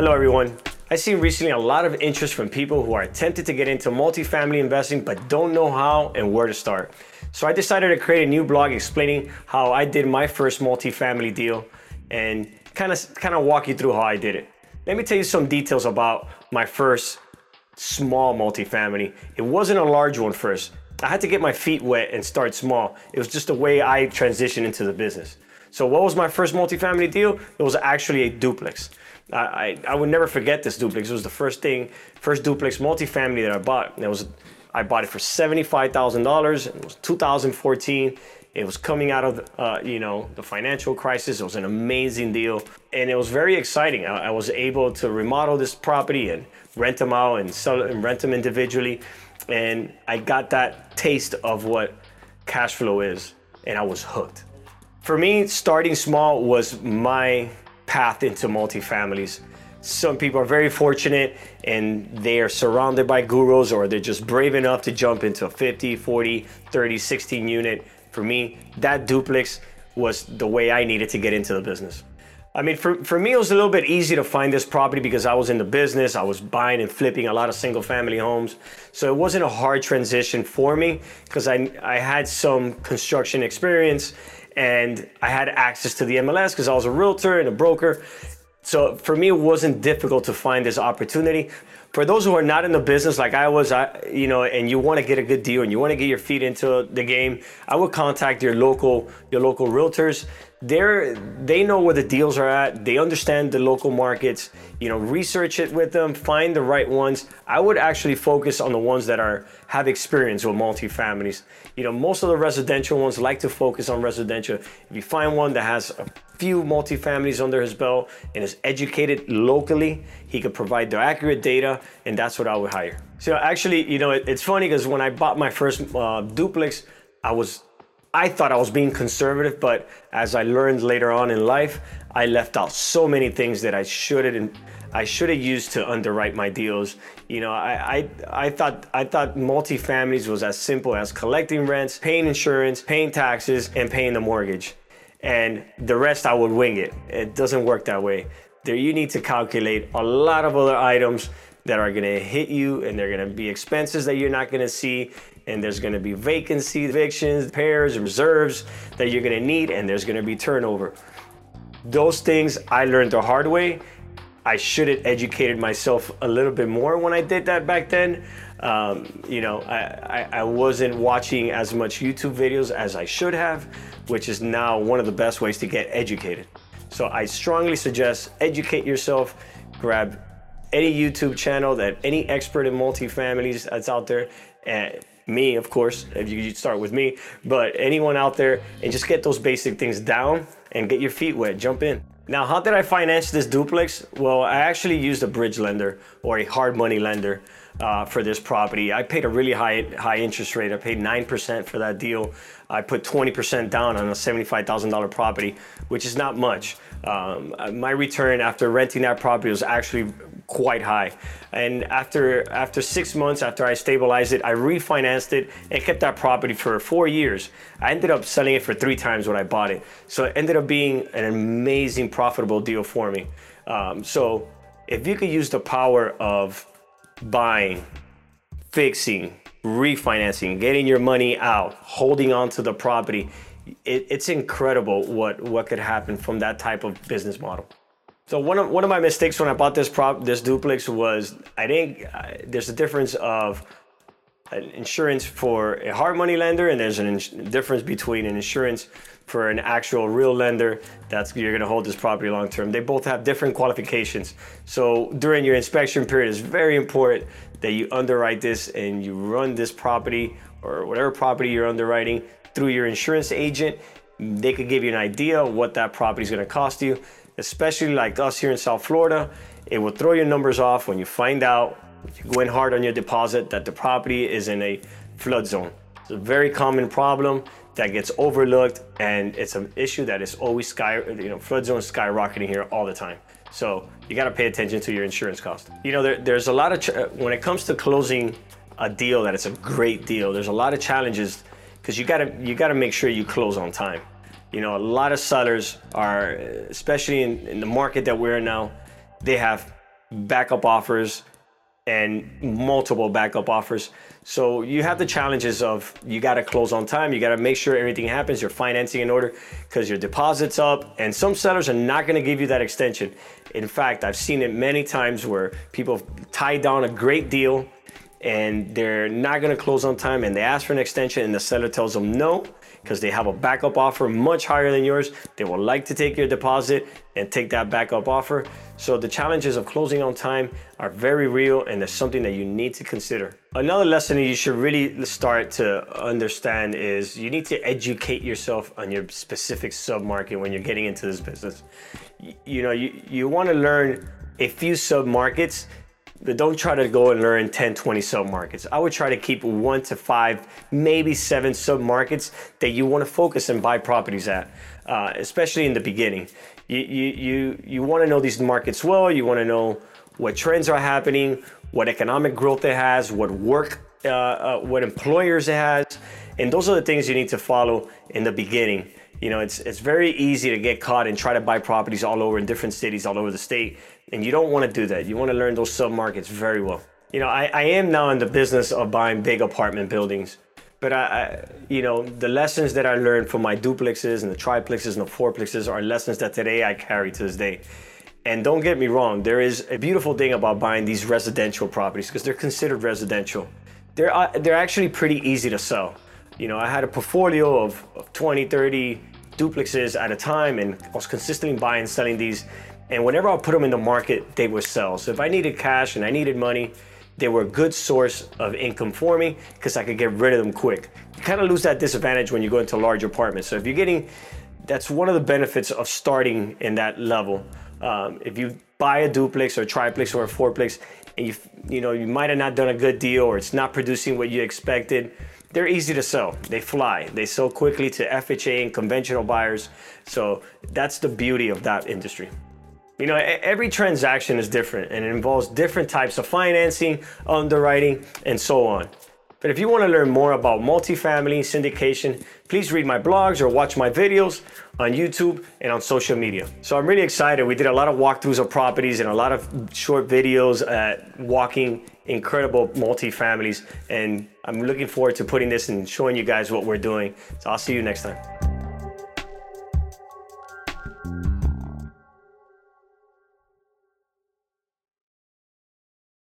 Hello, everyone. I've seen recently a lot of interest from people who are tempted to get into multifamily investing but don't know how and where to start. So I decided to create a new blog explaining how I did my first multifamily deal and kind of kind of walk you through how I did it. Let me tell you some details about my first small multifamily. It wasn't a large one first. I had to get my feet wet and start small. It was just the way I transitioned into the business. So what was my first multifamily deal? It was actually a duplex. I, I, I would never forget this duplex. It was the first thing, first duplex multifamily that I bought. And it was, I bought it for seventy-five thousand dollars. It was 2014. It was coming out of, uh, you know, the financial crisis. It was an amazing deal, and it was very exciting. I, I was able to remodel this property and rent them out and sell and rent them individually, and I got that taste of what cash flow is, and I was hooked. For me, starting small was my path into multifamilies. Some people are very fortunate and they are surrounded by gurus or they're just brave enough to jump into a 50, 40, 30, 16 unit. For me, that duplex was the way I needed to get into the business. I mean, for, for me, it was a little bit easy to find this property because I was in the business. I was buying and flipping a lot of single family homes. So it wasn't a hard transition for me because I, I had some construction experience and I had access to the MLS because I was a realtor and a broker. So for me, it wasn't difficult to find this opportunity. For those who are not in the business like I was, I, you know, and you want to get a good deal and you want to get your feet into the game, I would contact your local your local realtors. They're they know where the deals are at. They understand the local markets you know research it with them find the right ones. I would actually focus on the ones that are have experience with multifamilies. You know most of the residential ones like to focus on residential. If you find one that has a few multifamilies under his belt and is educated locally he could provide the accurate data and that's what i would hire so actually you know it, it's funny because when i bought my first uh, duplex i was I thought I was being conservative, but as I learned later on in life, I left out so many things that I should have I should have used to underwrite my deals. You know, I, I I thought I thought multifamilies was as simple as collecting rents, paying insurance, paying taxes, and paying the mortgage. And the rest I would wing it. It doesn't work that way. There you need to calculate a lot of other items that are gonna hit you and they're gonna be expenses that you're not gonna see and there's to be vacancy, evictions, pairs, reserves that you're to need, and there's to be turnover. Those things I learned the hard way. I should have educated myself a little bit more when I did that back then. Um, you know, I, I, I wasn't watching as much YouTube videos as I should have, which is now one of the best ways to get educated. So I strongly suggest educate yourself, grab any YouTube channel that any expert in multifamilies that's out there, and me, of course, if you start with me, but anyone out there and just get those basic things down and get your feet wet, jump in. Now, how did I finance this duplex? Well, I actually used a bridge lender or a hard money lender uh, for this property. I paid a really high high interest rate. I paid 9% for that deal. I put 20% down on a $75,000 property, which is not much. Um, my return after renting that property was actually quite high. And after after six months after I stabilized it, I refinanced it and kept that property for four years. I ended up selling it for three times what I bought it. So it ended up being an amazing profitable deal for me. Um, so if you could use the power of buying, fixing, refinancing, getting your money out, holding on to the property, it, it's incredible what what could happen from that type of business model. So one of one of my mistakes when I bought this prop this duplex was I think uh, there's a difference of an insurance for a hard money lender and there's a ins- difference between an insurance for an actual real lender that's you're going to hold this property long term. They both have different qualifications. So during your inspection period, it's very important that you underwrite this and you run this property or whatever property you're underwriting through your insurance agent. They could give you an idea of what that property is going to cost you, especially like us here in South Florida. It will throw your numbers off when you find out you go in hard on your deposit that the property is in a flood zone. It's a very common problem that gets overlooked, and it's an issue that is always sky, you know, flood zone skyrocketing here all the time. So you got to pay attention to your insurance cost. You know, there, there's a lot of uh, when it comes to closing a deal that it's a great deal. There's a lot of challenges because you got to you got to make sure you close on time. You know, a lot of sellers are, especially in, in the market that we're in now, they have backup offers and multiple backup offers. So you have the challenges of you got to close on time, you got to make sure everything happens, your financing in order because your deposit's up, and some sellers are not going to give you that extension. In fact, I've seen it many times where people tie down a great deal and they're not to close on time and they ask for an extension and the seller tells them no because they have a backup offer much higher than yours. They would like to take your deposit and take that backup offer. So the challenges of closing on time are very real and there's something that you need to consider. Another lesson that you should really start to understand is you need to educate yourself on your specific sub-market when you're getting into this business. You, know, you, you want to learn a few sub-markets don't try to go and learn 10, 20 sub-markets. I would try to keep one to five, maybe seven sub-markets that you want to focus and buy properties at, uh, especially in the beginning. You, you, you, you want to know these markets well. You want to know what trends are happening, what economic growth it has, what work, uh, uh, what employers it has. And those are the things you need to follow in the beginning. You know, it's it's very easy to get caught and try to buy properties all over in different cities all over the state, and you don't want to do that. You want to learn those submarkets very well. You know, I, I am now in the business of buying big apartment buildings, but I, I, you know, the lessons that I learned from my duplexes and the triplexes and the fourplexes are lessons that today I carry to this day. And don't get me wrong, there is a beautiful thing about buying these residential properties because they're considered residential. They're, uh, they're actually pretty easy to sell. You know, I had a portfolio of, of 20, 30 duplexes at a time and I was consistently buying and selling these. And whenever I put them in the market, they would sell. So if I needed cash and I needed money, they were a good source of income for me because I could get rid of them quick. You kind of lose that disadvantage when you go into large apartments. So if you're getting, that's one of the benefits of starting in that level. Um, if you buy a duplex or a triplex or a fourplex and you, you know, you might have not done a good deal or it's not producing what you expected, they're easy to sell. They fly. They sell quickly to FHA and conventional buyers. So that's the beauty of that industry. You know, every transaction is different and it involves different types of financing, underwriting, and so on. But if you want to learn more about multifamily syndication, please read my blogs or watch my videos on YouTube and on social media. So I'm really excited. We did a lot of walkthroughs of properties and a lot of short videos at walking incredible multifamilies. And I'm looking forward to putting this and showing you guys what we're doing. So I'll see you next time.